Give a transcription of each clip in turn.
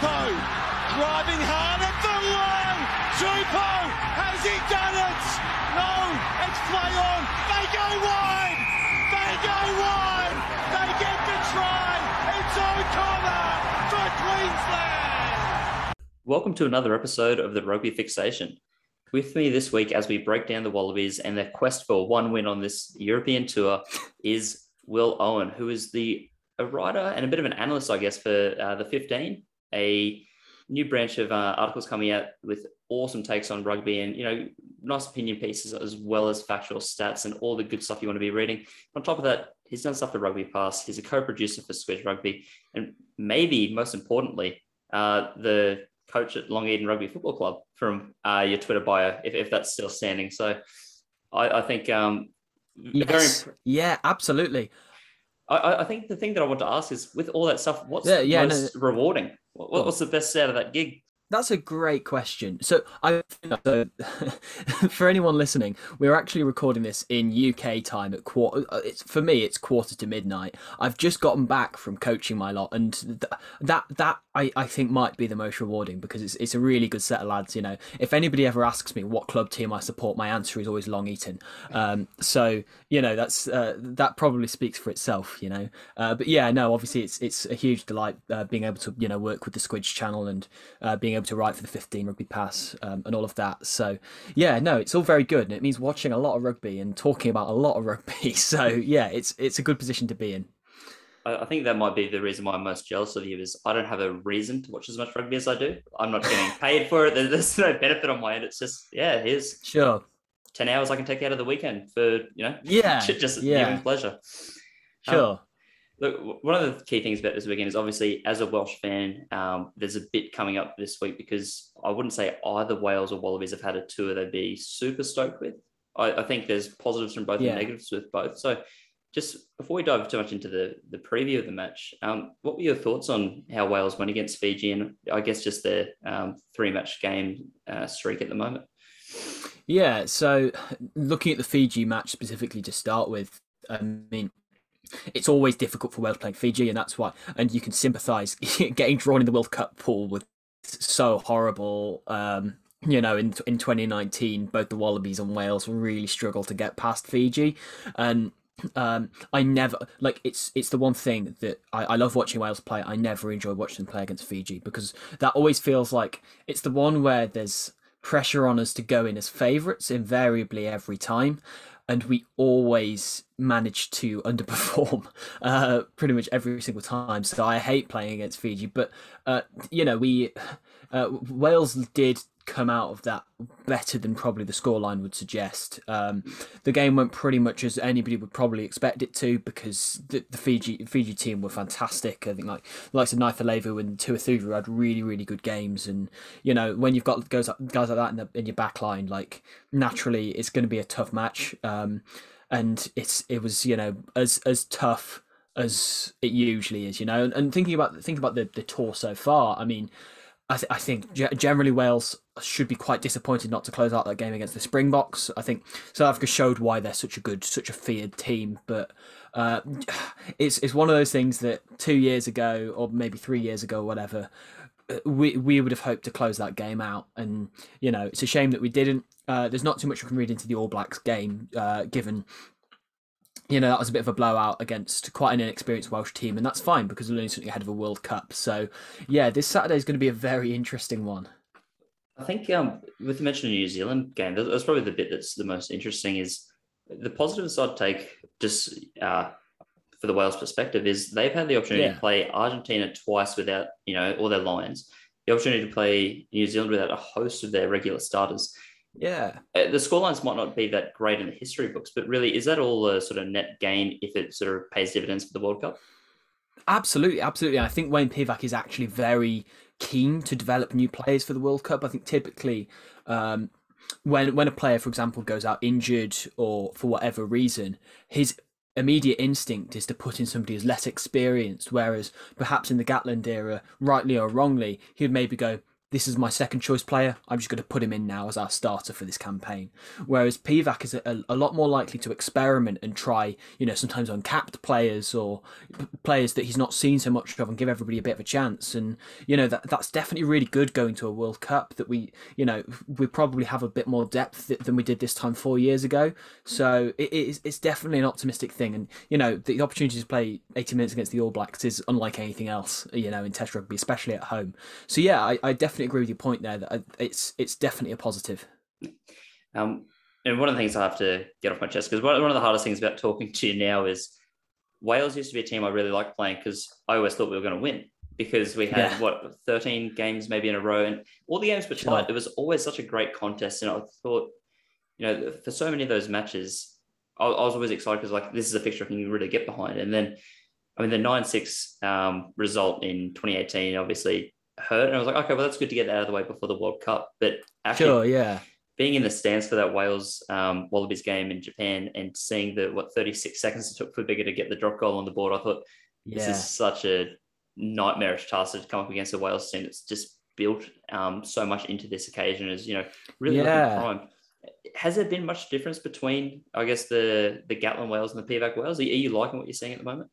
Driving hard at the line. Has he done it? No, it's play on. They go wide. They go wide. They get the try. It's O'Connor for Queensland. Welcome to another episode of the Rugby Fixation. With me this week, as we break down the Wallabies and their quest for one win on this European tour, is Will Owen, who is the a writer and a bit of an analyst, I guess, for uh, the 15, a new branch of uh, articles coming out with awesome takes on rugby and you know nice opinion pieces as well as factual stats and all the good stuff you want to be reading. On top of that, he's done stuff for Rugby Pass. He's a co-producer for Squidge Rugby, and maybe most importantly, uh, the coach at Long Eaton Rugby Football Club from uh, your Twitter bio, if, if that's still standing. So I, I think um, yes. very yeah, absolutely. I, I, think the thing that I want to ask is, with all that stuff, what's yeah, yeah, most no, rewarding? What, what's the best out of that gig? That's a great question. So, I so, for anyone listening, we're actually recording this in UK time at quarter. Uh, it's for me, it's quarter to midnight. I've just gotten back from coaching my lot, and th- that that I, I think might be the most rewarding because it's it's a really good set of lads. You know, if anybody ever asks me what club team I support, my answer is always Long Eaton. Um, so you know that's uh, that probably speaks for itself. You know, uh, but yeah, no, obviously it's it's a huge delight uh, being able to you know work with the Squidge channel and uh, being able able to write for the 15 rugby pass um, and all of that. So yeah, no, it's all very good, and it means watching a lot of rugby and talking about a lot of rugby. So yeah, it's it's a good position to be in. I think that might be the reason why I'm most jealous of you is I don't have a reason to watch as much rugby as I do. I'm not getting paid for it. There's no benefit on my end. It's just yeah, here's sure ten hours I can take out of the weekend for you know yeah just yeah. pleasure. Sure. Um, Look, one of the key things about this weekend is obviously, as a Welsh fan, um, there's a bit coming up this week because I wouldn't say either Wales or Wallabies have had a tour they'd be super stoked with. I, I think there's positives from both yeah. and negatives with both. So, just before we dive too much into the, the preview of the match, um, what were your thoughts on how Wales went against Fiji and I guess just their um, three match game uh, streak at the moment? Yeah, so looking at the Fiji match specifically to start with, I mean, it's always difficult for Wales playing Fiji, and that's why. And you can sympathise getting drawn in the World Cup pool with so horrible. Um, you know, in in 2019, both the Wallabies and Wales really struggled to get past Fiji, and um, I never like it's it's the one thing that I, I love watching Wales play. I never enjoy watching them play against Fiji because that always feels like it's the one where there's pressure on us to go in as favourites invariably every time and we always manage to underperform uh, pretty much every single time. So I hate playing against Fiji, but uh, you know we uh, Wales did come out of that better than probably the scoreline would suggest. Um, the game went pretty much as anybody would probably expect it to because the, the Fiji Fiji team were fantastic. I think like likes of Nayacalevu and Tuathuva had really really good games, and you know when you've got guys guys like that in, the, in your back line, like naturally it's going to be a tough match. Um, and it's it was you know as as tough as it usually is, you know. And, and thinking about thinking about the the tour so far, I mean, I, th- I think generally Wales should be quite disappointed not to close out that game against the Springboks. I think South Africa showed why they're such a good, such a feared team, but uh, it's it's one of those things that two years ago or maybe three years ago, or whatever, uh, we we would have hoped to close that game out, and you know it's a shame that we didn't. Uh, there's not too much we can read into the All Blacks game, uh, given you know, that was a bit of a blowout against quite an inexperienced Welsh team, and that's fine because we're only something ahead of a World Cup. So, yeah, this Saturday is going to be a very interesting one. I think um, with the mention of New Zealand game, that's probably the bit that's the most interesting. Is the positives I'd take just uh, for the Wales perspective is they've had the opportunity yeah. to play Argentina twice without you know all their Lions, the opportunity to play New Zealand without a host of their regular starters. Yeah. Uh, the scorelines might not be that great in the history books, but really, is that all a sort of net gain if it sort of pays dividends for the World Cup? Absolutely, absolutely. I think Wayne Pivac is actually very keen to develop new players for the World Cup. I think typically, um, when when a player, for example, goes out injured or for whatever reason, his immediate instinct is to put in somebody who's less experienced. Whereas perhaps in the Gatland era, rightly or wrongly, he would maybe go, this is my second choice player. I'm just going to put him in now as our starter for this campaign. Whereas Pivac is a, a, lot more likely to experiment and try, you know, sometimes uncapped players or players that he's not seen so much of and give everybody a bit of a chance. And, you know, that that's definitely really good going to a World Cup that we, you know, we probably have a bit more depth than we did this time four years ago. So it is, it's definitely an optimistic thing. And, you know, the opportunity to play 80 minutes against the All Blacks is unlike anything else, you know, in Test rugby, especially at home. So yeah, I, I definitely definitely agree with your point there that uh, it's it's definitely a positive. Um, and one of the things I have to get off my chest because one, one of the hardest things about talking to you now is Wales used to be a team I really liked playing because I always thought we were going to win because we had yeah. what 13 games maybe in a row and all the games were tight. Sure. It was always such a great contest, and I thought, you know, for so many of those matches, I, I was always excited because like this is a fixture I can really get behind. And then, I mean, the nine six um, result in 2018 obviously hurt. And I was like, okay, well, that's good to get that out of the way before the World Cup. But actually, sure, yeah. Being in the stands for that Wales um, Wallabies game in Japan and seeing the what 36 seconds it took for Biggar to get the drop goal on the board, I thought this yeah. is such a nightmarish task to come up against a Wales team that's just built um, so much into this occasion as you know really yeah. prime. Has there been much difference between, I guess, the the Gatland Wales and the Pivac Wales? Are you liking what you're seeing at the moment?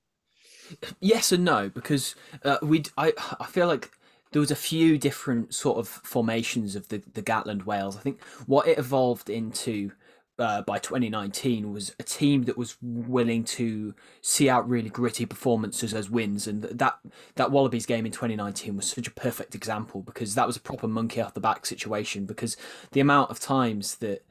Yes and no, because uh, we I I feel like there was a few different sort of formations of the the Gatland Wales. I think what it evolved into uh, by 2019 was a team that was willing to see out really gritty performances as wins, and that that Wallabies game in 2019 was such a perfect example because that was a proper monkey off the back situation. Because the amount of times that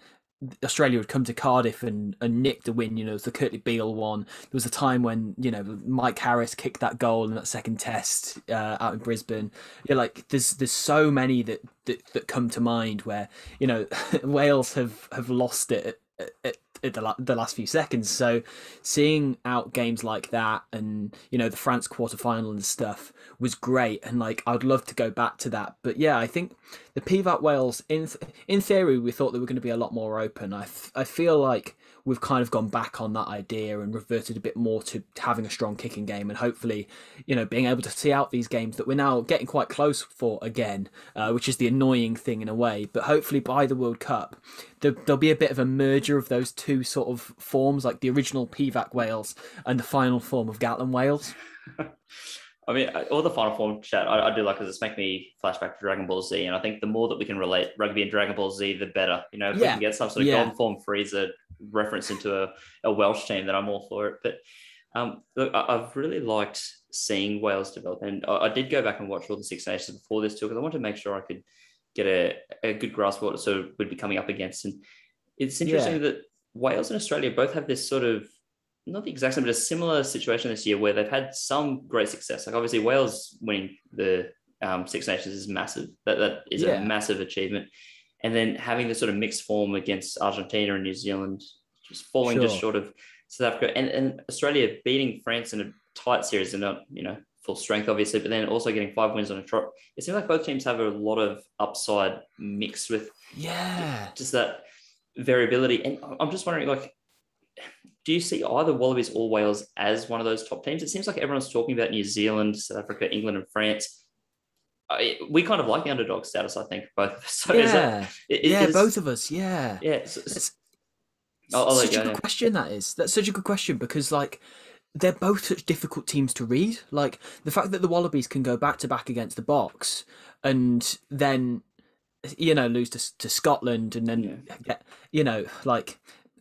Australia would come to Cardiff and, and nick the win. You know, it was the Kurtley Beale one. There was a time when you know Mike Harris kicked that goal in that second test uh, out in Brisbane. You're like, there's there's so many that, that, that come to mind where you know Wales have have lost it at, at, at the, the last few seconds. So seeing out games like that and you know the France quarterfinal and stuff was great, and like I'd love to go back to that. But yeah, I think the Pivac Wales in in theory we thought they were going to be a lot more open. I, feel like we've kind of gone back on that idea and reverted a bit more to having a strong kicking game and hopefully you know being able to see out these games that we're now getting quite close for again uh, which is the annoying thing in a way but hopefully by the world cup there, will be a bit of a merger of those two sort of forms like the original pivac wales and the final form of Gatland wales I mean, all the final form chat I, I do like because it's making me flashback to Dragon Ball Z, and I think the more that we can relate rugby and Dragon Ball Z, the better. You know, if yeah. we can get some sort of yeah. golden form Frieza reference into a, a Welsh team, then I'm all for it. But um, look, I've really liked seeing Wales develop, and I, did go back and watch all the Six Nations before this too because I wanted to make sure I could get a, a good grasp of what so we would be coming up against. And it's interesting yeah. that Wales and Australia both have this sort of not the exact same, but a similar situation this year where they've had some great success. Like obviously Wales winning the um, Six Nations is massive. That that is yeah. a massive achievement. And then having this sort of mixed form against Argentina and New Zealand, just falling sure. just short of South Africa and, and Australia beating France in a tight series and not, you know, full strength, obviously, but then also getting five wins on a trot. It seems like both teams have a lot of upside mixed with yeah, just that variability. And I'm just wondering, like, do you see either Wallabies or Wales as one of those top teams? It seems like everyone's talking about New Zealand, South Africa, England, and France. I, we kind of like the underdog status, I think, both of us. So yeah, that, it, yeah, is, both of us. Yeah, yeah. It's, it's, I'll, I'll such a good yeah. question. That is. That's such a good question because, like, they're both such difficult teams to read. Like the fact that the Wallabies can go back to back against the Boks and then you know lose to, to Scotland and then yeah. get you know like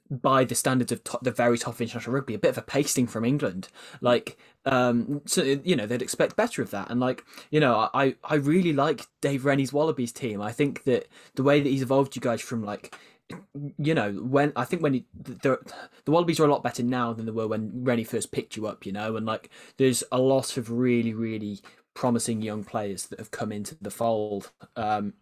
by the standards of top, the very top of international rugby, a bit of a pasting from England. Like, um, so you know they'd expect better of that. And like, you know, I I really like Dave Rennie's Wallabies team. I think that the way that he's evolved you guys from like you know when I think when he, the the Wallabies are a lot better now than they were when Rennie first picked you up, you know, and like there's a lot of really really promising young players that have come into the fold. Um,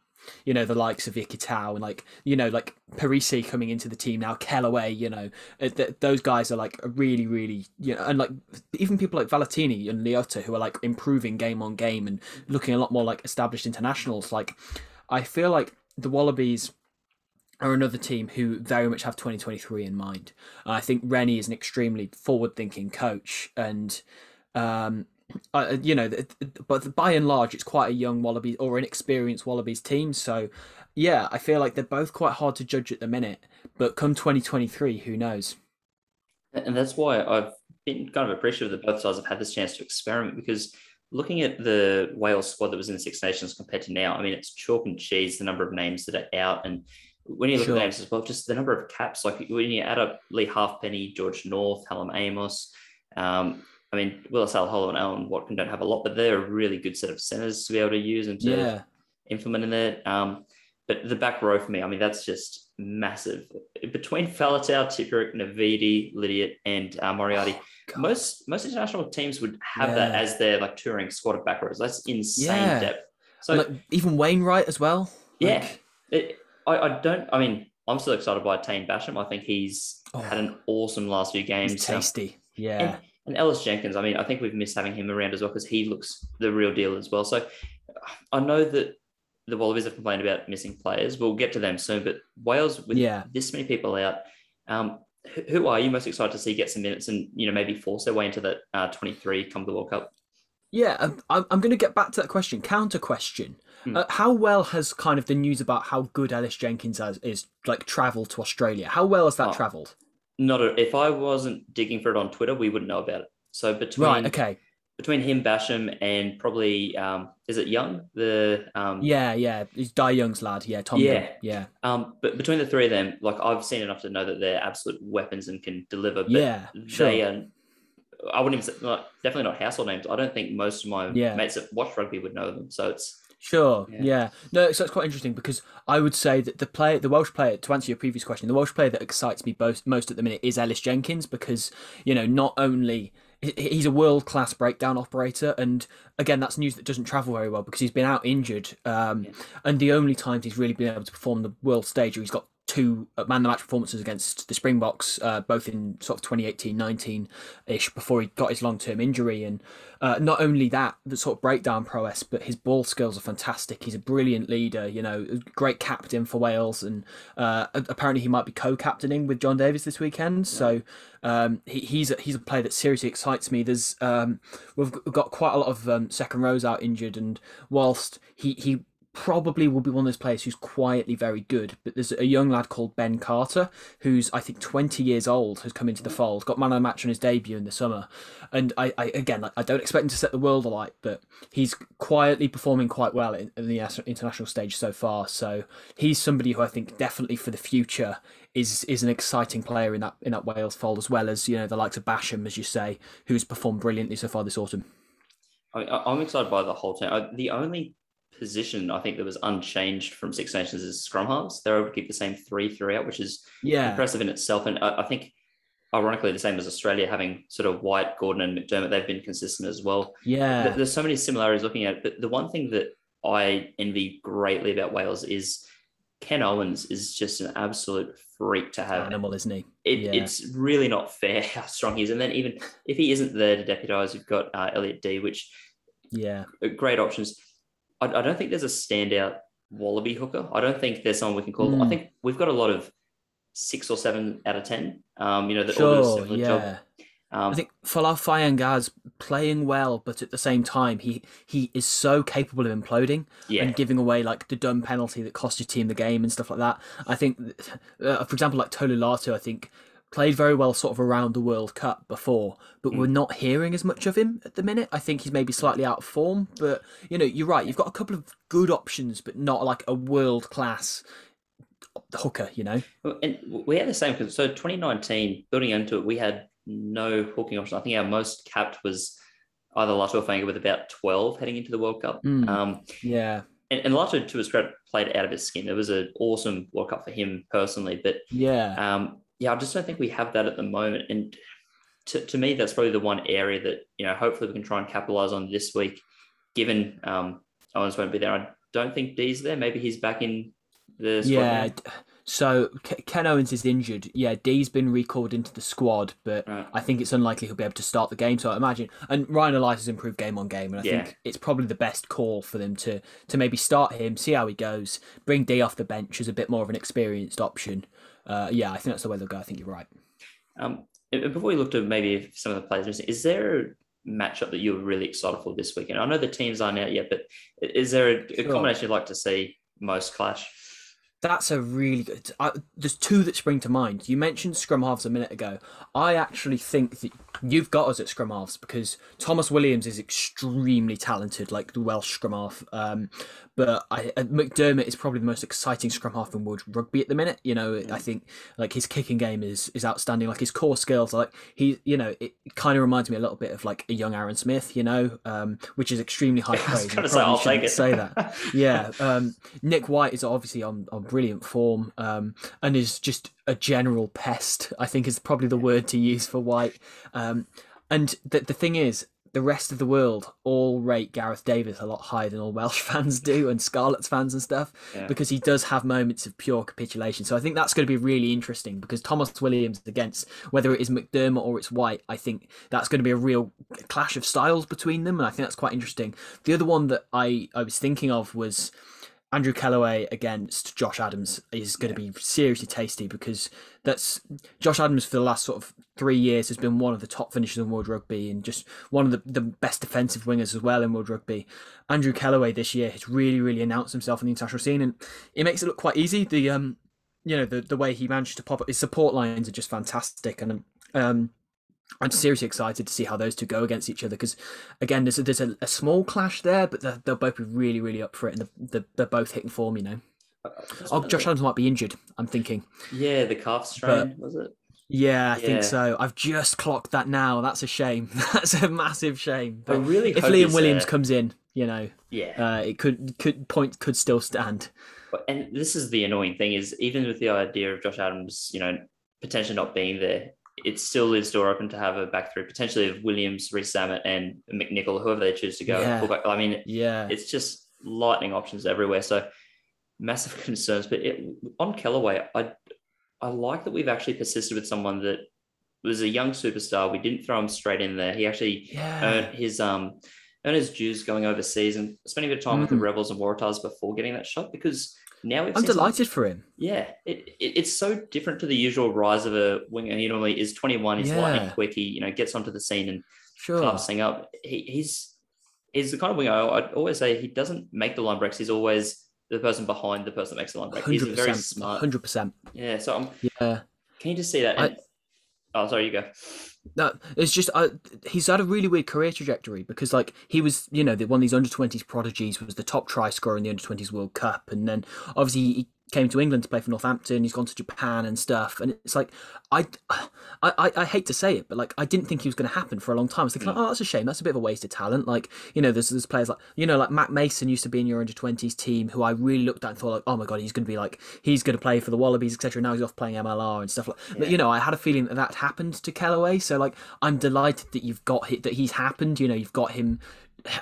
you know the likes of Ikitau and like you know like Parisi coming into the team now, Kellaway, you know uh, th- those guys are like really really you know and like even people like Valetini and Leota who are like improving game on game and looking a lot more like established internationals. Like I feel like the Wallabies are another team who very much have 2023 in mind. I think Rennie is an extremely forward thinking coach and um, uh, you know, but by and large, it's quite a young Wallabies or inexperienced Wallabies team. So, yeah, I feel like they're both quite hard to judge at the minute. But come 2023, who knows? And that's why I've been kind of appreciative that both sides have had this chance to experiment because looking at the Wales squad that was in the Six Nations compared to now, I mean, it's chalk and cheese, the number of names that are out. And when you look sure. at names as well, just the number of caps, like when you add up Leigh Halfpenny, George North, Hallam Amos, um, I mean, Willis Halaholo and Alan Watkin don't have a lot, but they're a really good set of centers to be able to use and to yeah. implement in there. Um, but the back row for me, I mean, that's just massive. Between Faletau, Tipuric, Navidi, Lydiate, and uh, Moriarty, oh, most most international teams would have yeah. that as their like touring squad of back rows. That's insane yeah. depth. So like, even Wainwright as well. Yeah, like... it, I, I don't. I mean, I'm still excited by Taine Basham. I think he's oh, had an awesome last few games. tasty. Yeah. And, and Ellis Jenkins, I mean, I think we've missed having him around as well because he looks the real deal as well. So I know that the Wallabies have complained about missing players. We'll get to them soon. But Wales, with yeah. this many people out, um, who are you most excited to see get some minutes and you know maybe force their way into that uh, 23 come the World Cup? Yeah, I'm, I'm going to get back to that question. Counter question: hmm. uh, How well has kind of the news about how good Ellis Jenkins has, is like travelled to Australia? How well has that oh, travelled? Not a, if I wasn't digging for it on Twitter, we wouldn't know about it. So between right, okay, between him, Basham, and probably um, is it Young? The um, yeah, yeah, he's Dai Young's lad. Yeah, Tom. Yeah, Young. yeah. Um, but between the three of them, like I've seen enough to know that they're absolute weapons and can deliver. But yeah, sure. they are. I wouldn't even say like, definitely not household names. I don't think most of my yeah. mates that watch rugby would know them. So it's Sure. Yeah. yeah. No, so it's quite interesting because I would say that the player, the Welsh player, to answer your previous question, the Welsh player that excites me most most at the minute is Ellis Jenkins because you know not only he's a world class breakdown operator, and again that's news that doesn't travel very well because he's been out injured, um, yeah. and the only times he's really been able to perform the world stage, he's got two man the match performances against the Springboks, uh, both in sort of 2018 19 ish, before he got his long term injury. And uh, not only that, the sort of breakdown prowess, but his ball skills are fantastic. He's a brilliant leader, you know, great captain for Wales. And uh, apparently he might be co captaining with John Davies this weekend. So um, he, he's, a, he's a player that seriously excites me. There's um, We've got quite a lot of um, second rows out injured. And whilst he, he probably will be one of those players who's quietly very good. But there's a young lad called Ben Carter, who's I think 20 years old, has come into the fold, got man of the match on his debut in the summer. And I, I again, I don't expect him to set the world alight, but he's quietly performing quite well in, in the international stage so far. So he's somebody who I think definitely for the future is is an exciting player in that in that Wales fold, as well as you know the likes of Basham, as you say, who's performed brilliantly so far this autumn. I, am excited by the whole team. The only position I think that was unchanged from Six Nations is scrum halves. They're able to keep the same three throughout, which is yeah impressive in itself. And I, I, think, ironically, the same as Australia having sort of White, Gordon, and McDermott, they've been consistent as well. Yeah, there's so many similarities looking at it. But the one thing that I envy greatly about Wales is Ken Owens is just an absolute freak to have. Animal, isn't he? It, yeah. It's really not fair how strong he is. And then even if he isn't there to deputise, you've got uh, Elliot Dee, which yeah, great options. I, I don't think there's a standout Wallaby hooker. I don't think there's someone we can call. Mm. I hmm. think we've got a lot of six or seven out of ten. Um, you know, that sure, all do a yeah. job. Um, I think Folau Fainga'a's playing well, but at the same time, he he is so capable of imploding yeah. and giving away like the dumb penalty that cost your team the game and stuff like that. I think, uh, for example, like Tolu Latu, I think played very well sort of around the World Cup before, but mm. we're not hearing as much of him at the minute. I think he's maybe slightly out of form, but you know, you're right. You've got a couple of good options, but not like a world class hooker, you know. And we had the same because so 2019, building into it, we had no hooking option. I think our most capped was either Latu or Fainga'a with about 12 heading into the World Cup. Mm. Um, yeah. And, and Latu, to his credit, played out of his skin. It was an awesome World Cup for him personally, but yeah. Um, yeah, I just don't think we have that at the moment. And to, to me, that's probably the one area that, you know, hopefully we can try and capitalize on this week, given um, Owens won't be there. I don't think Dee's there. Maybe he's back in the squad. Yeah. Now. So Ken Owens is injured. Yeah, Dee's been recalled into the squad, but right. I think it's unlikely he'll be able to start the game. So I imagine, and Ryan Elias has improved game on game, and I yeah. think it's probably the best call for them to to maybe start him, see how he goes, bring Dee off the bench as a bit more of an experienced option, uh, yeah, I think that's the way they'll go. I think you're right. Um, before we look to maybe some of the players, is there a matchup that you're really excited for this weekend? I know the teams aren't out yet, but is there a, a Sure. combination you'd like to see most clash? That's a really good. I, there's two that spring to mind. You mentioned scrum halves a minute ago. I actually think that you've got us at scrum halves because Tomos Williams is extremely talented, like the Welsh scrum half. Um, but I, uh, McDermott is probably the most exciting scrum half in world rugby at the minute. You know, I think like his kicking game is is outstanding. Like his core skills, like he, you know, it kind of reminds me a little bit of like a young Aaron Smith. You know, um, which is extremely high praise. I say, I'll take it. Say that yeah. Um, Nick White is obviously on, on brilliant form um, and is just a general pest. I think is probably the word to use for White. Um, and the the thing is, the rest of the world all rate Gareth Davies a lot higher than all Welsh fans do and Scarlets fans and stuff Yeah. because he does have moments of pure capitulation. So I think that's going to be really interesting because Tomos Williams against whether it is McDermott or it's White, I think that's going to be a real clash of styles between them, and I think that's quite interesting. The other one that I I was thinking of was. Andrew Kellaway against Josh Adams is going to be seriously tasty because that's Josh Adams for the last sort of three years has been one of the top finishers in world rugby and just one of the, the best defensive wingers as well in world rugby. Andrew Kellaway this year has really, really announced himself on the international scene and it makes it look quite easy. The um you know, the, the way he managed to pop up his support lines are just fantastic and um I'm seriously excited to see how those two go against each other because, again, there's a, there's a, a small clash there, but they're, they'll both be really, really up for it, and they're, they're, they're both hitting form, you know. Oh, Josh Adams might be injured. I'm thinking. Yeah, the calf strain was it? Yeah, I Yeah. think so. I've just clocked that now. That's a shame. That's a massive shame. I But really if Liam Williams uh, comes in, you know, Yeah, uh, it could could point could still stand. And this is the annoying thing is even with the idea of Josh Adams, you know, potentially not being there, it still leaves door open to have a back three potentially of Williams, Rees-Zammit, and McNicholl, whoever they choose to go. Yeah. Fullback. I mean, Yeah, it's just lightning options everywhere. So massive concerns. But it, on Kellaway, I I like that we've actually persisted with someone that was a young superstar. We didn't throw him straight in there. He actually yeah, earned his um earned his dues going overseas and spending a bit of time with the Mm. Rebels and Waratahs before getting that shot because now I'm delighted for him. yeah, it, it it's so different to the usual rise of a winger. He normally is 21. He's lightning Yeah. quick. He you know gets onto the scene and Sure. clubs thing up. He, he's he's the kind of winger. I, I'd always say he doesn't make the line breaks. He's always the person behind the person that makes the line break. He's very smart. Hundred percent. Yeah. So I'm, Yeah. can you just see that? I- And- oh, sorry. You go. No, it's just uh, he's had a really weird career trajectory because like he was, you know, the one of these under twenties prodigies was the top try scorer in the under twenties World Cup, and then obviously he came to England to play for Northampton. He's gone to Japan and stuff, and it's like I, I, I, hate to say it, but like I didn't think he was going to happen for a long time. I was thinking, like, mm. oh, that's a shame. That's a bit of a waste of talent. Like you know, there's there's players like you know, like Matt Mason used to be in your under twenties team, who I really looked at and thought like, oh my god, he's going to be like he's going to play for the Wallabies, etc. Now he's off playing MLR and stuff like. But you know, I had a feeling that that happened to Kellaway. So like, I'm delighted that you've got hi- that he's happened. You know, you've got him,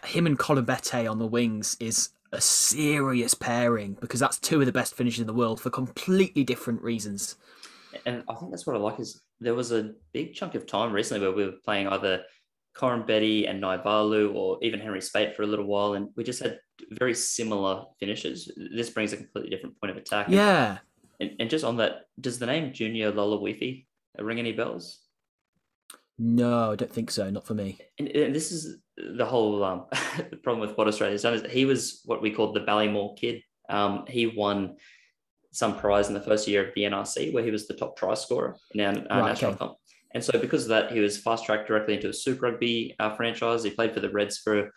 him and Koroibete on the wings is a serious pairing because that's two of the best finishers in the world for completely different reasons. And I think that's what I like is there was a big chunk of time recently where we were playing either Koroibete and Naivalu or even Henry Speight for a little while, and we just had very similar finishes. This brings a completely different point of attack. Yeah. And, and just on that, does the name Junior Laloifi ring any bells? No, I don't think so. Not for me. And, and this is the whole um, problem with what Australia's done is he was what we called the Ballymore kid. Um, he won some prize in the first year of the NRC where he was the top try scorer in our, our Right, national okay. comp. And so because of that, he was fast tracked directly into a Super Rugby uh, franchise. He played for the Reds for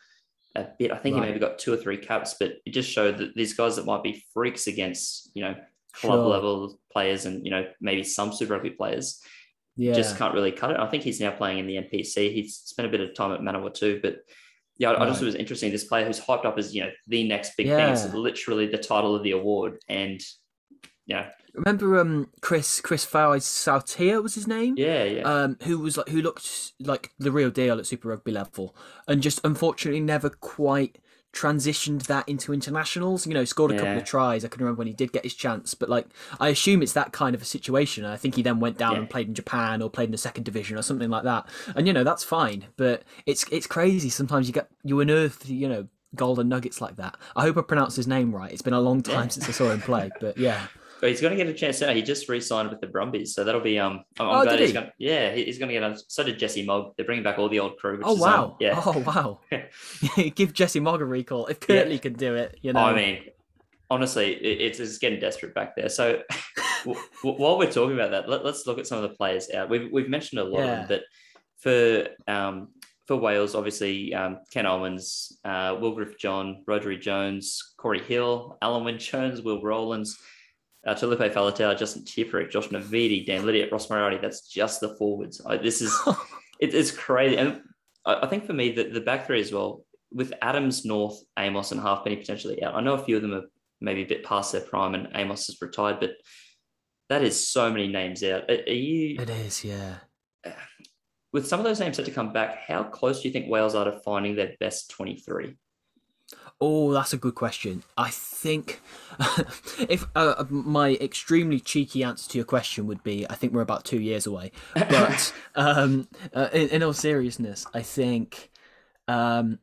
a bit. I think Right. he maybe got two or three caps, but it just showed that these guys that might be freaks against, you know, club Sure. level players and, you know, maybe some Super Rugby players Yeah. just can't really cut it. I think he's now playing in the NPC. He's spent a bit of time at Manawatu, but yeah, I, I just thought it was interesting. This player who's hyped up as you know the next big thing. It's literally the title of the award, and yeah. Remember um Chris Chris Feauai-Sautia was his name? yeah, yeah, um, who was like who looked like the real deal at Super Rugby level, and just unfortunately never quite transitioned that into internationals. You know, scored a couple of tries. I can remember when he did get his chance, but like I assume it's that kind of a situation. I think he then went down Yeah. and played in Japan or played in the second division or something like that. And you know that's fine, but it's it's crazy. Sometimes you get you unearth you know golden nuggets like that. I hope I pronounced his name right. It's been a long time Yeah. since I saw him play, but yeah. He's going to get a chance now. He just re-signed with the Brumbies, so that'll be um. I'm, I'm Oh, glad did he's he? going. Yeah, he's going to get. On, so did Jesse Mogg. They're bringing back all the old crew. Which Oh is, um, wow! yeah. Oh wow! Give Jesse Mogg a recall if Kurtley can do it. You know. I mean, honestly, it, it's just getting desperate back there. So w- w- while we're talking about that, let, us look at some of the players out. We've we've mentioned a lot of them, but for um for Wales, obviously um, Ken Owens, uh, Will Griff John, Rhodri Jones, Cory Hill, Alun Wyn Jones, Will Rowlands, uh, Felipe Faletau, Justin Tipuric, Josh Navidi, Dan Lydiate, Ross Moriarty. That's just the forwards. I, this is it, it's crazy. And I, I think for me, the, the back three as well, with Adams, North, Amos, and Halfpenny potentially out. I know a few of them are maybe a bit past their prime and Amos is retired, but that is so many names out. Are, are you, it is. Yeah. with some of those names set to come back, how close do you think Wales are to finding their best 23? Oh, that's a good question. I think if uh, my extremely cheeky answer to your question would be, I think we're about two years away. But um, uh, in, in all seriousness, I think um,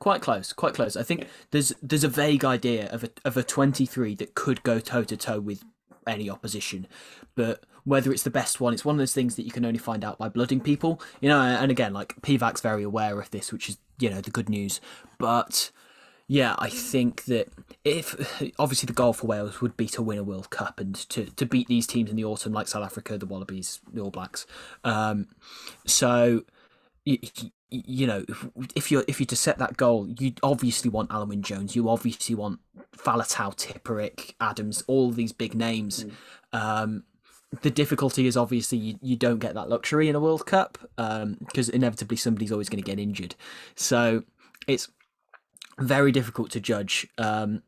quite close, quite close. I think there's there's a vague idea of a of a 23 that could go toe to toe with any opposition, but whether it's the best one, it's one of those things that you can only find out by blooding people, you know. And again, like Pivac's very aware of this, which is you know the good news. But yeah, I think that if obviously the goal for Wales would be to win a World Cup and to, to beat these teams in the autumn, like South Africa, the Wallabies, the All Blacks. Um, so you, you know if, if you're if you're to set that goal, you obviously want Alun Wyn Jones, you obviously want Faletau, Tipuric, Adams, all these big names. Um, the difficulty is obviously you, you don't get that luxury in a World Cup because inevitably somebody's always going to get injured. So it's very difficult to judge. Um,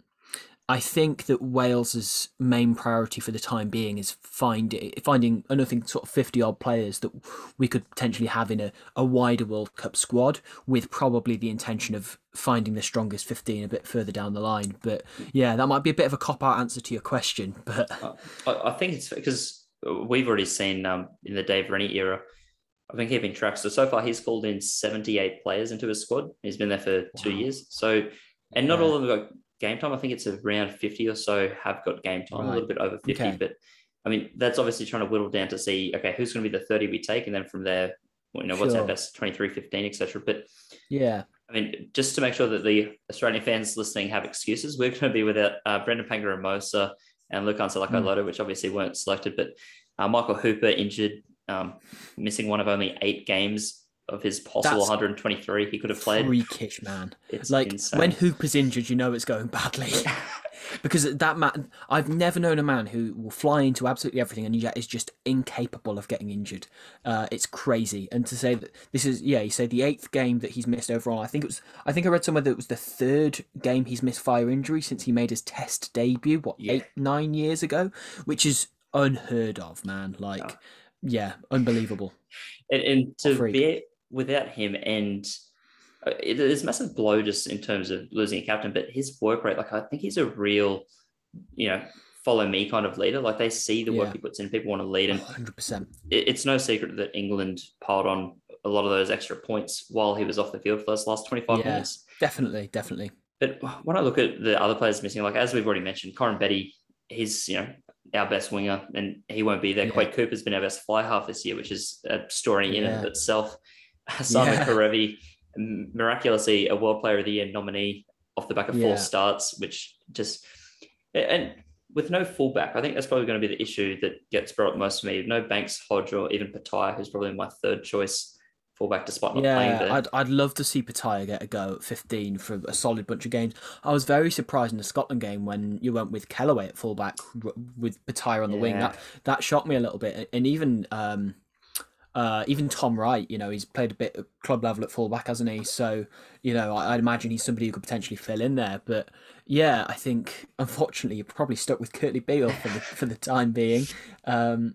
I think that Wales's main priority for the time being is find, finding another sort of 50 odd players that we could potentially have in a, a wider World Cup squad with probably the intention of finding the strongest 15 a bit further down the line. But yeah, that might be a bit of a cop out answer to your question. But I, I think it's because we've already seen um, in the Dave Rennie era, I've been keeping track. So, so far, he's called in 78 players into his squad. He's been there for two years. So, and not Yeah. all of them got game time. I think it's around 50 or so have got game time, a little bit over 50. Okay. But I mean, that's obviously trying to whittle down to see, okay, who's going to be the 30 we take? And then from there, you know, what's our best 23, 15, etc. But yeah, I mean, just to make sure that the Australian fans listening have excuses, we're going to be without uh, Brendan Paenga-Amosa and Lukhan Salakaia Mm. Loto, which obviously weren't selected, but uh, Michael Hooper injured, um, missing one of only eight games of his possible That's 123 he could have played. freakish, man. It's like insane. when Hooper's injured, you know it's going badly. because that man, I've never known a man who will fly into absolutely everything and yet is just incapable of getting injured. Uh, it's crazy. And to say that this is, yeah, you say the eighth game that he's missed overall. I think it was, I think I read somewhere that it was the third game he's missed fire injury since he made his Test debut. What Yeah. eight, nine years ago, which is unheard of, man. Like, yeah, unbelievable. and, and to be without him and uh, it is a massive blow just in terms of losing a captain but his work rate like i think he's a real you know follow me kind of leader like they see the work Yeah. he puts in people want to lead him. Hundred percent. it's no secret that england piled on a lot of those extra points while he was off the field for those last 25 Yeah. minutes Definitely, definitely. but when i look at the other players missing like as we've already mentioned Koroibete he's you know our best winger and he won't be there Yeah. quade cooper's been our best fly half this year which is a story in and of itself simon Yeah. kerevi miraculously a world player of the year nominee off the back of Yeah. four starts which just and with no fullback i think that's probably going to be the issue that gets brought up most to me no banks hodge or even petaia who's probably my third choice fullback despite not playing Yeah, there I'd, I'd love to see Petaia get a go at 15 for a solid bunch of games. I was very surprised in the Scotland game when you went with Kellaway at fullback with Petaia on the wing. That that shocked me a little bit. And even um, uh, even Tom Wright, you know, he's played a bit at club level at fullback, hasn't he? So, you know, I, I'd imagine he's somebody who could potentially fill in there. But yeah, I think unfortunately you're probably stuck with Kurtley Beale for the for the time being. Um,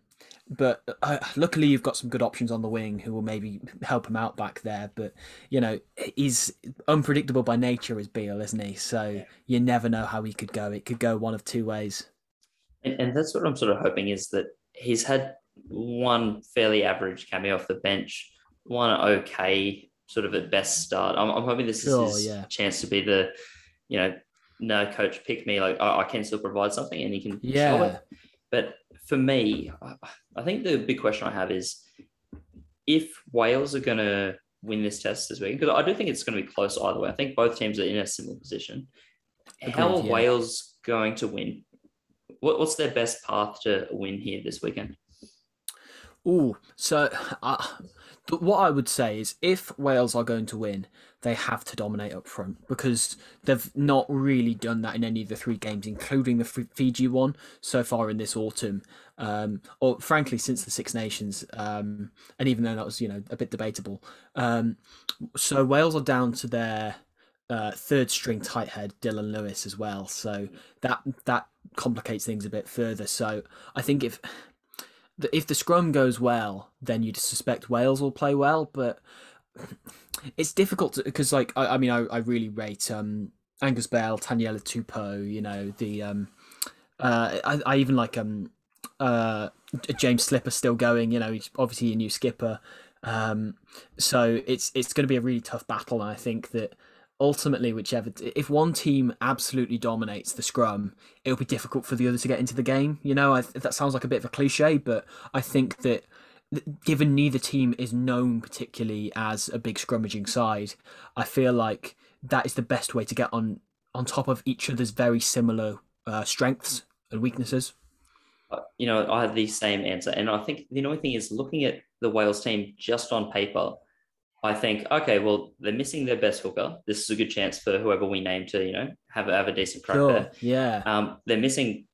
but uh, luckily you've got some good options on the wing who will maybe help him out back there. But you know he's unpredictable by nature as Beale, isn't he? So you never know how he could go. It could go one of two ways. And, and that's what I'm sort of hoping is that he's had one fairly average cameo off the bench, one okay, sort of at best start. I'm, I'm hoping this Sure, is his yeah. chance to be the, you know, no, coach, pick me. Like I, I can still provide something, and he can Yeah. show it. But for me, I- think the big question I have is if Wales are going to win this test this week, because I do think it's going to be close either way. I think both teams are in a similar position. How are yeah. Wales going to win? What, what's their best path to win here this weekend? Oh, so uh, what I would say is if Wales are going to win, they have to dominate up front because they've not really done that in any of the three games, including the Fiji one so far in this autumn, um, or frankly since the Six Nations, um, and even though that was you know a bit debatable. Um, so Wales are down to their uh, third string tight head Dylan Lewis as well, so that that complicates things a bit further. So I think if if the scrum goes well, then you'd suspect Wales will play well, but it's difficult because, like, I, I mean, I, I really rate um, Angus Bell, Taniela Tupou, you know, the um, uh, I, I even like um, uh, James Slipper still going, you know, he's obviously a new skipper, um, so it's it's going to be a really tough battle, and I think that ultimately, whichever if one team absolutely dominates the scrum, it'll be difficult for the other to get into the game. You know, I, that sounds like a bit of a cliche, but I think that given neither team is known particularly as a big scrummaging side, I feel like that is the best way to get on on top of each other's very similar uh, strengths and weaknesses. Uh, You know, I have the same answer. And I think the annoying thing is looking at the Wales team just on paper, I think, okay, well, they're missing their best hooker. This is a good chance for whoever we name to, you know, have, a- have a decent crack there. Yeah. Um, they're missing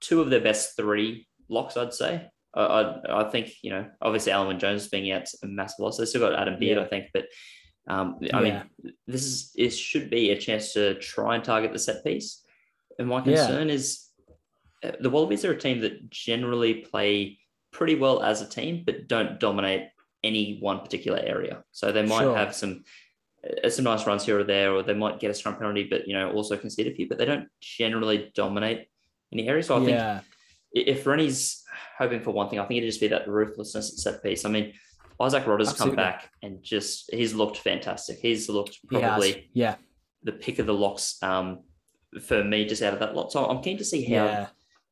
two of their best three locks, I'd say. I, I, I think, you know, obviously Alan Jones being out a massive loss. They still got Adam Beard, Yeah. I think, but um, I Yeah. mean, this is it should be a chance to try and target the set piece. And my Yeah. concern is uh, the Wallabies are a team that generally play pretty well as a team, but don't dominate any one particular area. So they might Sure. have some uh, some nice runs here or there, or they might get a strong penalty, but you know also concede a few. But they don't generally dominate any area. So I think yeah. i- if Rennie's hoping for one thing, I think it'd just be that ruthlessness at set piece. I mean, Isaac Rodda's Absolutely. come back and just he's looked fantastic. He's looked He probably Yeah. the pick of the locks um, for me just out of that lot. So I'm keen to see how Yeah.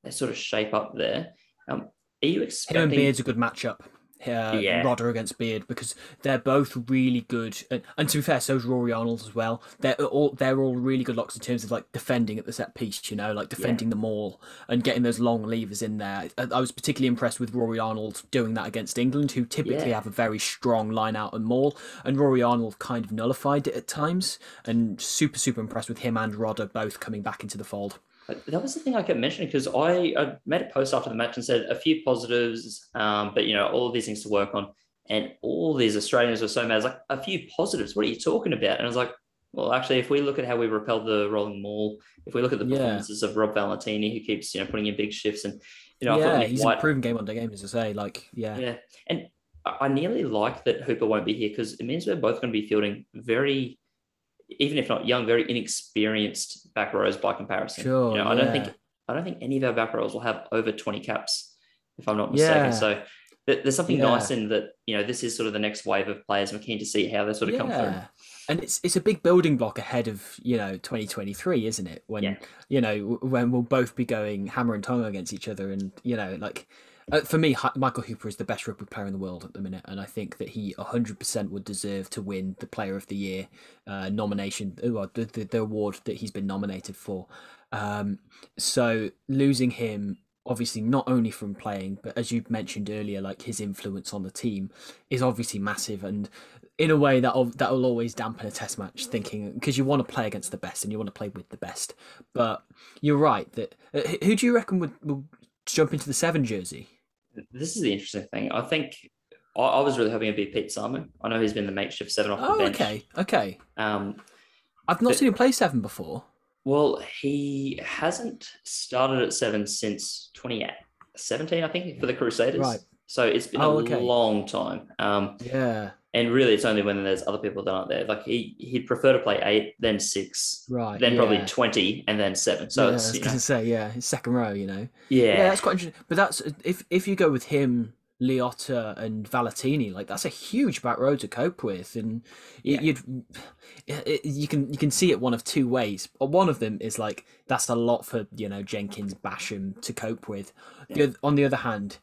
they sort of shape up there. Um, are you Him expecting? and Beard's a good matchup. Uh, Yeah. Rodda against Beard because they're both really good, and, and to be fair, so's Rory Arnold as well. They're all they're all really good locks in terms of like defending at the set piece, you know, like defending the maul and getting those long levers in there. I, I was particularly impressed with Rory Arnold doing that against England, who typically Yeah. have a very strong line out and maul, and Rory Arnold kind of nullified it at times. And super super impressed with him and Rodda both coming back into the fold. That was the thing I kept mentioning because I, I made a post after the match and said a few positives, um, but you know all of these things to work on, and all these Australians were so mad. I was like, a few positives. What are you talking about? And I was like, well, actually, if we look at how we repelled the rolling maul, if we look at the Yeah. performances of Rob Valetini, who keeps you know putting in big shifts, and you know, yeah, he's White, improving game on day game, as I say. Like, yeah, yeah, and I nearly like that Hooper won't be here because it means we're both going to be fielding very, even if not young, very inexperienced back rows by comparison. Sure, you know, I don't think I don't think any of our back rows will have over twenty caps, if I'm not mistaken. Yeah. So th- there's something Yeah. nice in that. You know, this is sort of the next wave of players. I'm keen to see how they sort of come through. And it's it's a big building block ahead of you know 2023, isn't it? When you know when we'll both be going hammer and tongue against each other, and you know like uh, for me, Michael Hooper is the best rugby player in the world at the minute, and I think that he 100% would deserve to win the Player of the Year uh, nomination, uh, well, the, the the award that he's been nominated for. Um, so losing him. Obviously, not only from playing, but as you mentioned earlier, like his influence on the team is obviously massive, and in a way that that will always dampen a test match thinking because you want to play against the best and you want to play with the best but you're right that uh, who do you reckon would, would jump into the seven jersey This is the interesting thing. I think I, I was really hoping it'd be Pete Samu. I know he's been the makeshift seven off the oh bench. okay okay Um, i've not But- seen him play seven before Well, he hasn't started at seven since 2017, I think, for the Crusaders. Right. So it's been Oh, a okay. long time. Um, yeah and really, it's only when there's other people that aren't there. Like he, he'd prefer to play eight, then six, right then probably 20, and then seven. So yeah, I it's, was gonna know, say yeah second row you know yeah, yeah that's quite interesting but that's if if you go with him Leota and Valetini. Like that's a huge back row to cope with, and Yeah. you'd it, you can you can see it one of two ways. One of them is like that's a lot for you know Jenkins Basham to cope with. The on the other hand,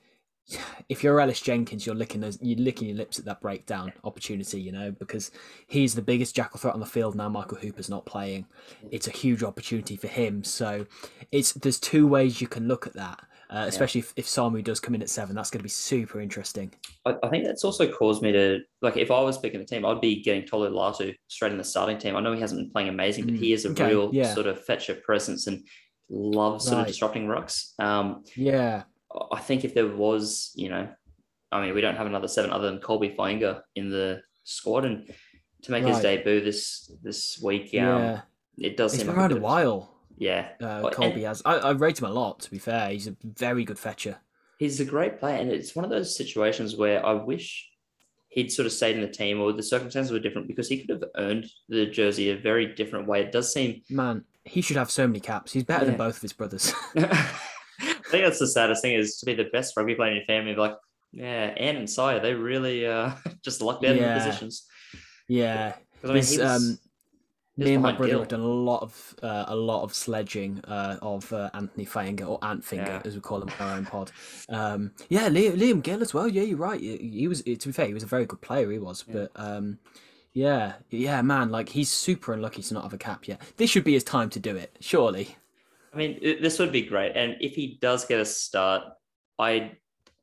if you're Ellis Jenkins, you're licking those, you're licking your lips at that breakdown opportunity, you know, because he's the biggest jackal threat on the field now. Michael Hooper's not playing. It's a huge opportunity for him. So it's there's two ways you can look at that. Uh, especially if, if Samu does come in at seven, that's going to be super interesting. I, I think that's also caused me to like if I was picking the team, I'd be getting Tolu Latu straight in the starting team. I know he hasn't been playing amazing, but he is a Mm, okay, real yeah. sort of fetcher presence and loves sort Right. of disrupting rucks. Um, Yeah, I think if there was, you know, I mean, we don't have another seven other than Colby Fainga'a in the squad, and to make his debut this this week, um, yeah. it does He's seem been like around a while. Yeah, Uh, Well, Colby and- has. I, I rate him a lot. To be fair, he's a very good fetcher. he's a great player, and it's one of those situations where I wish he'd sort of stayed in the team, or the circumstances were different because he could have earned the jersey a very different way. It does seem. Man, he should have so many caps. He's better Yeah. than both of his brothers. I think that's the saddest thing is to be the best rugby player in your family. Like, yeah, Anne and Sire, they really uh, just lucked out in Yeah. the positions. yeah, I mean, he was, um, me and my brother Gill. have done a lot of uh, a lot of sledging uh, of uh, Anthony Fainga'a or Antfinger Yeah. as we call him in our own pod. Um, yeah, Liam, Liam Gill as well. Yeah, you're right. He, he was to be fair, he was a very good player. He was, Yeah. but um, yeah, yeah, man, like he's super unlucky to not have a cap yet. This should be his time to do it, surely. I mean, it- this would be great, and if he does get a start, I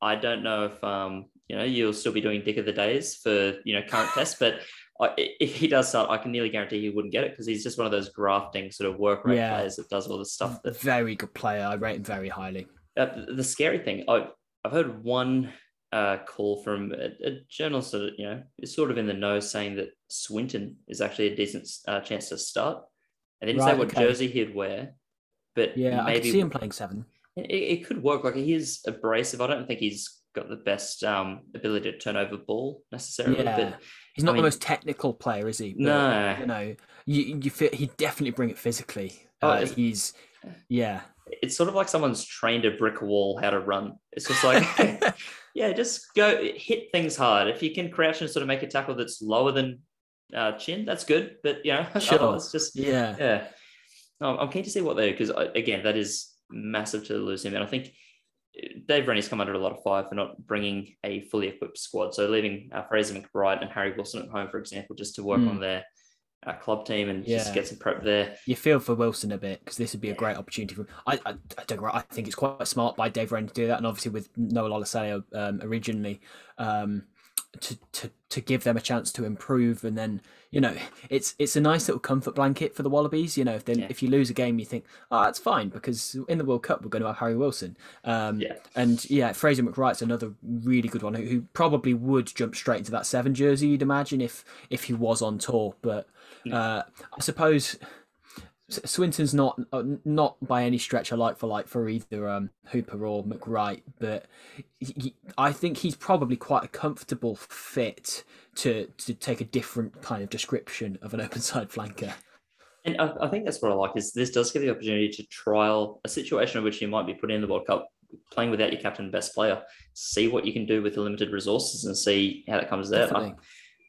I don't know if um you know you'll still be doing Dick of the Days for you know current tests, but I, if he does start, I can nearly guarantee he wouldn't get it because he's just one of those grafting sort of work rate Yeah. players that does all the stuff that Very good player. I rate him very highly. uh, the- the scary thing, I, I've heard one uh, call from a, a journalist that you know is sort of in the know, saying that Swinton is actually a decent uh, chance to start. And they didn't say what okay. jersey he'd wear, but Yeah, I maybe can see him playing seven. it, it could work. Like he is abrasive. I don't think he's got the best um, ability to turn over ball necessarily. Yeah. But He's not mean- the most technical player, is he? But, no, You know, you you feel he'd definitely bring it physically. Oh, Uh, he's yeah. it's sort of like someone's trained a brick wall how to run. It's just like, yeah, just go hit things hard. If you can crouch and sort of make a tackle that's lower than uh, chin, that's good. But you know, Sure. otherwise just yeah. yeah. No, I'm keen to see what they do because again, that is massive to lose him, and I think Dave Rennie's come under a lot of fire for not bringing a fully equipped squad. So leaving uh, Fraser McReight and Harry Wilson at home, for example, just to work Mm. on their uh, club team and Yeah. just get some prep there. You feel for Wilson a bit because this would be a Yeah. great opportunity for him. I, I, I don't. I think it's quite smart by Dave Rennie to do that, and obviously with Noah Lolesio um, originally, um, to to to give them a chance to improve, and then you know it's it's a nice little comfort blanket for the Wallabies. You know, if then Yeah. if you lose a game, you think, oh, that's fine because in the World Cup we're going to have Harry Wilson. Um, Yeah. And yeah, Fraser McReight's another really good one who, who probably would jump straight into that seven jersey. You'd imagine if if he was on tour, but uh, I suppose Swinton's not uh, not by any stretch a like for like for either um, Hooper or McReight, but he, I think he's probably quite a comfortable fit to to take a different kind of description of an open side flanker. And I, I think that's what I like is this does give the opportunity to trial a situation in which you might be put in the World Cup playing without your captain and best player, see what you can do with the limited resources and see how that comes out. I,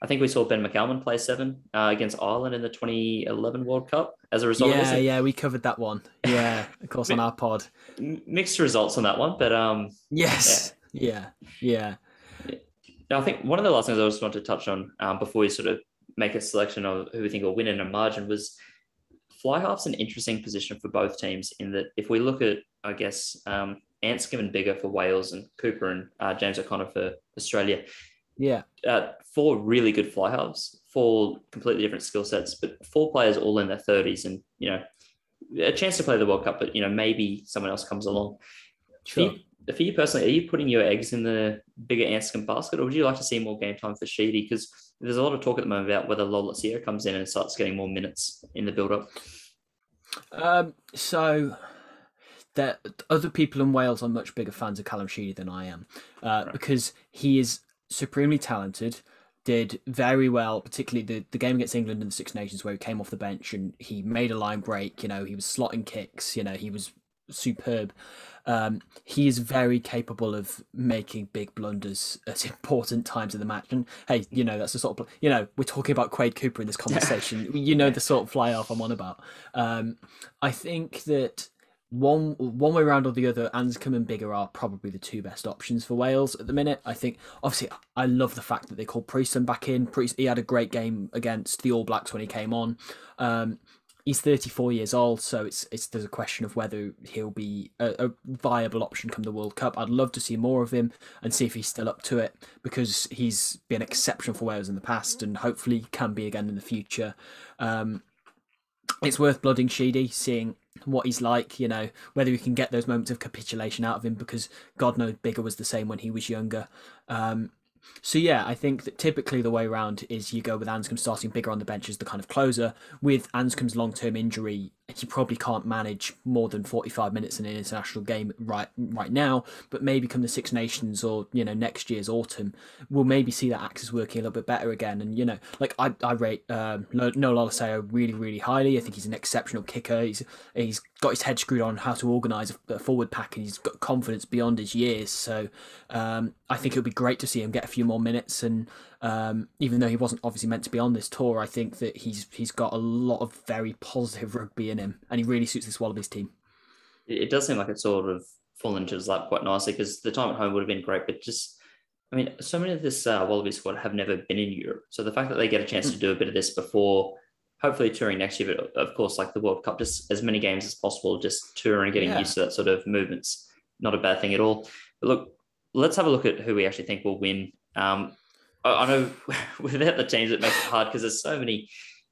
I think we saw Ben McCalman play seven uh, against Ireland in the 2011 World Cup as a result of Yeah, this. yeah, we covered that one. Yeah, of course on our pod. Mixed results on that one, but um, Yes. Yeah. Yeah. Now, I think one of the last things I just want to touch on um, before we sort of make a selection of who we think will win in a margin was fly half's an interesting position for both teams in that if we look at, I guess, um, Anscombe and Biggar for Wales and Cooper and uh, James O'Connor for Australia, Yeah. uh, four really good fly halves, four completely different skill sets, but four players all in their 30s and, you know, a chance to play the World Cup, but, you know, maybe someone else comes along. For Sure. you, for you personally, are you putting your eggs in the Biggar Anscombe basket, or would you like to see more game time for Sheedy? Because there's a lot of talk at the moment about whether Lolesio comes in and starts getting more minutes in the build-up. Um, so that other people in Wales are much bigger fans of Callum Sheedy than I am, uh, Right. because he is supremely talented. Did very well, particularly the, the game against England in the Six Nations, where he came off the bench and he made a line break. You know, he was slotting kicks. You know, he was superb. Um, he is very capable of making big blunders at important times of the match. And hey, you know that's the sort of you know we're talking about Quade Cooper in this conversation. you know the sort of fly off I'm on about. Um, I think that one one way around or the other, Anscombe and Biggar are probably the two best options for Wales at the minute. I think obviously I love the fact that they called Priestland back in. Priest he had a great game against the All Blacks when he came on. Um, he's 34 years old, so it's it's there's a question of whether he'll be a, a, viable option come the World Cup. I'd love to see more of him and see if he's still up to it because he's been exceptional for Wales in the past and hopefully can be again in the future. Um, it's worth blooding Sheedy, seeing what he's like, you know, whether we can get those moments of capitulation out of him because God knows Biggar was the same when he was younger. Um, so yeah, I think that typically the way around is you go with Anscombe starting Biggar on the bench as the kind of closer. With Anscombe's long term injury, he probably can't manage more than forty five minutes in an international game right right now. But maybe come the Six Nations or you know next year's autumn, we'll maybe see that axis working a little bit better again. And you know, like I I rate um, Noah Lolesio really really highly. I think he's an exceptional kicker. He's he's got his head screwed on how to organise a forward pack, and he's got confidence beyond his years. So um, I think it would be great to see him get a few more minutes. And um, even though he wasn't obviously meant to be on this tour, I think that he's he's got a lot of very positive rugby in him, and he really suits this Wallabies team. It does seem like it's sort of fallen into his lap quite nicely because the time at home would have been great, but just. I mean, so many of this uh, Wallaby squad have never been in Europe. So the fact that they get a chance to hmm. do a bit of this before hopefully touring next year, but of course, like the World Cup, just as many games as possible, just touring, getting yeah. used to that sort of movements, not a bad thing at all. But look, let's have a look at who we actually think will win. Um, I, I, know without the teams, it makes it hard because there's so many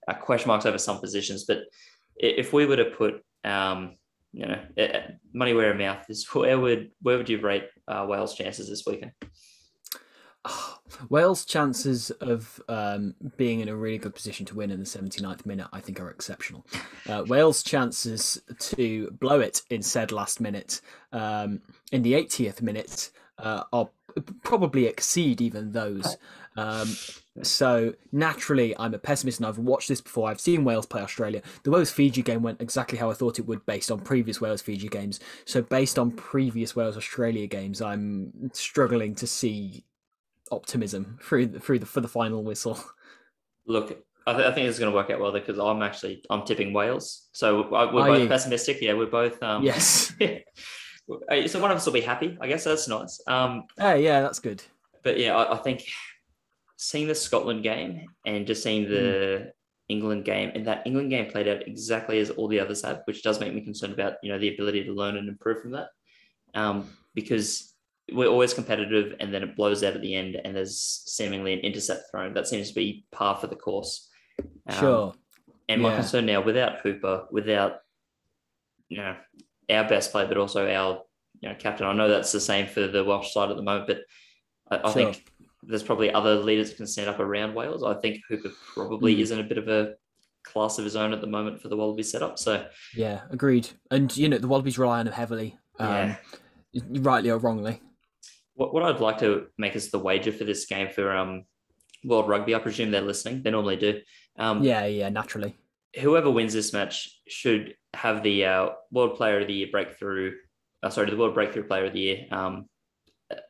uh, question marks over some positions. But if we were to put, um, you know, money where our mouth is, where would where would you rate uh, Wales' chances this weekend? Wales' chances of um, being in a really good position to win in the 79th minute, I think, are exceptional. Uh, Wales' chances to blow it in said last minute um, in the 80th minute uh, are probably exceed even those. Um, so naturally, I'm a pessimist, and I've watched this before. I've seen Wales play Australia. The Wales Fiji game went exactly how I thought it would, based on previous Wales Fiji games. So, based on previous Wales Australia games, I'm struggling to see optimism through the, through the for the final whistle. Look, I, th- I think it's going to work out well because I'm actually I'm tipping Wales. So we're both you? pessimistic. Yeah, we're both. Um, yes. so one of us will be happy. I guess that's nice. Um, hey, yeah, that's good. But yeah, I, I think seeing the Scotland game and just seeing the mm. England game and that England game played out exactly as all the others have, which does make me concerned about you know the ability to learn and improve from that. Um, because we're always competitive and then it blows out at the end and there's seemingly an intercept thrown. That seems to be par for the course. Um, sure. And my yeah. concern now, without Hooper, without you know our best player, but also our you know captain. I know that's the same for the Welsh side at the moment, but I, I sure. think there's probably other leaders that can stand up around Wales. I think Hooper probably mm. is in a bit of a class of his own at the moment for the Wallabies setup. So yeah, agreed. And you know the Wallabies rely on him heavily, um, yeah. rightly or wrongly what, what I'd like to make as the wager for this game for um, World Rugby, I presume they're listening. They normally do. Um, yeah, yeah, naturally. Whoever wins this match should have the uh, World Player of the Year breakthrough. Uh, sorry, the World Breakthrough Player of the Year um,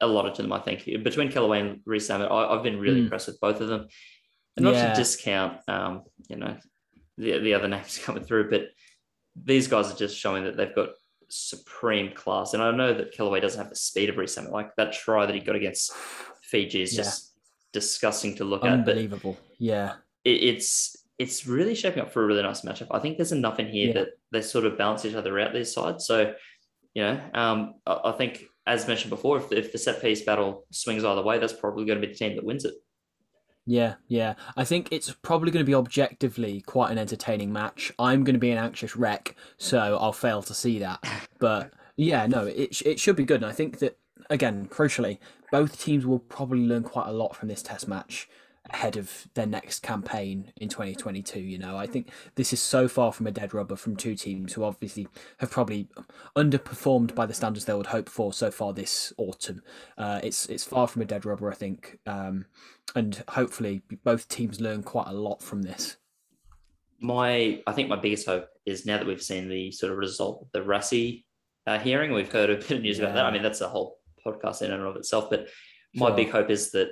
allotted to them. I think between Kellaway and Rees I, have been really mm. impressed with both of them. And not yeah. to discount, um, you know, the the other names coming through, but these guys are just showing that they've got supreme class. And I know that Kellaway doesn't have the speed of Rees Like that try that he got against Fiji is yeah. just disgusting to look Unbelievable. at. Unbelievable. Yeah. It, it's it's really shaping up for a really nice matchup. I think there's enough in here yeah. that they sort of balance each other out these sides. So, you know, um, I, I think as mentioned before, if, if the set piece battle swings either way, that's probably going to be the team that wins it. Yeah, yeah. I think it's probably going to be objectively quite an entertaining match. I'm going to be an anxious wreck, so I'll fail to see that. But yeah, no, it it should be good. And I think that again, crucially, both teams will probably learn quite a lot from this test match ahead of their next campaign in 2022. You know, I think this is so far from a dead rubber from two teams who obviously have probably underperformed by the standards they would hope for so far this autumn. Uh, it's it's far from a dead rubber, I think, um, and hopefully both teams learn quite a lot from this. My, I think my biggest hope is now that we've seen the sort of result of the Rassie uh, hearing. We've heard a bit of news about that. I mean, that's a whole podcast in and of itself. But my Sure. big hope is that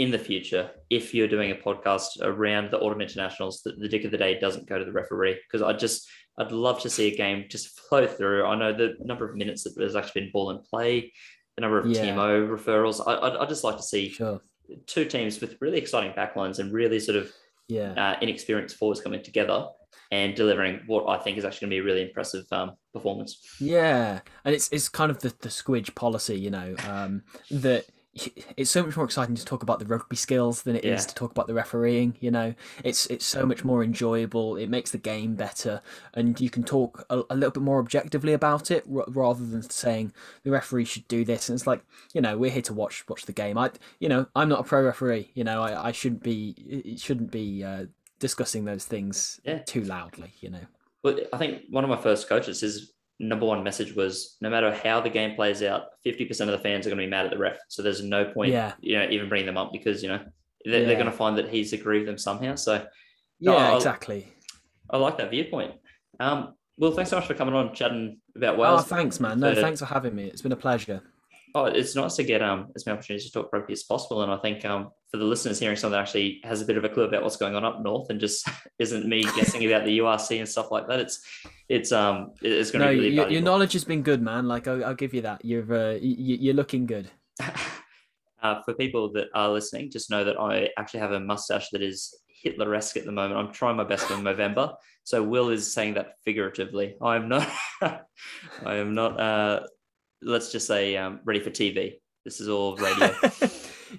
in the future, if you're doing a podcast around the autumn internationals, that the dick of the day doesn't go to the referee because I just I'd love to see a game just flow through. I know the number of minutes that there's actually been ball in play, the number of Yeah. TMO referrals. I, I'd, I'd just like to see Sure. two teams with really exciting backlines and really sort of Yeah. uh, inexperienced forwards coming together and delivering what I think is actually going to be a really impressive um, performance. Yeah, and it's it's kind of the the squidge policy, you know, um, that it's so much more exciting to talk about the rugby skills than it is Yeah. to talk about the refereeing. You know, it's it's so much more enjoyable. It makes the game better, and you can talk a, a little bit more objectively about it r- rather than saying the referee should do this. And it's like, you know, we're here to watch watch the game. I, you know, I'm not a pro referee. You know, I, I shouldn't be it shouldn't be uh, discussing those things Yeah. too loudly. You know. But I think one of my first coaches, his number one message was no matter how the game plays out, 50% of the fans are going to be mad at the ref. So there's no point, Yeah. you know, even bringing them up because, you know, they're, they're going to find that he's aggrieved them somehow. So Yeah, I'll- exactly. I like that viewpoint. Um, Will, thanks so much for coming on, chatting about Wales. Oh, thanks, man. No, thanks for having me. It's been a pleasure. Oh, it's nice to get um as many opportunities to talk rugby as possible, and I think um for the listeners hearing someone that actually has a bit of a clue about what's going on up north and just isn't me guessing about the URC and stuff like that. It's it's um it's going to No, be really your, your knowledge has been good, man. Like I'll, I'll give you that. You're uh, you, you're looking good. uh, for people that are listening, just know that I actually have a mustache that is Hitler-esque at the moment. I'm trying my best in November. So Will is saying that figuratively. I am not. I am not. Uh, let's just say um, ready for TV. This is all radio.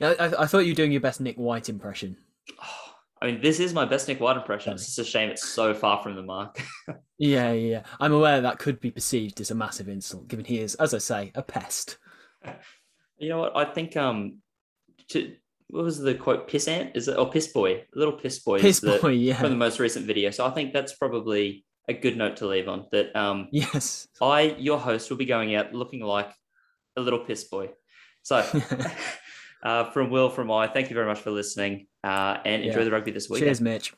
I, I thought you were doing your best Nic White impression. I mean, this is my best Nic White impression. It's just a shame it's so far from the mark. Yeah, yeah. I'm aware that could be perceived as a massive insult, given he is, as I say, a pest. you know what? I think um, to, what was the quote? Piss ant is it? Or piss boy? Little piss boy. is Piss the- boy, yeah. From the most recent video. So I think that's probably a good note to leave on. That um, Yes. I, your host, will be going out looking like a little piss boy. So, uh, from Will, from I, thank you very much for listening uh, and enjoy Yeah. the rugby this weekend. Cheers, Mitch.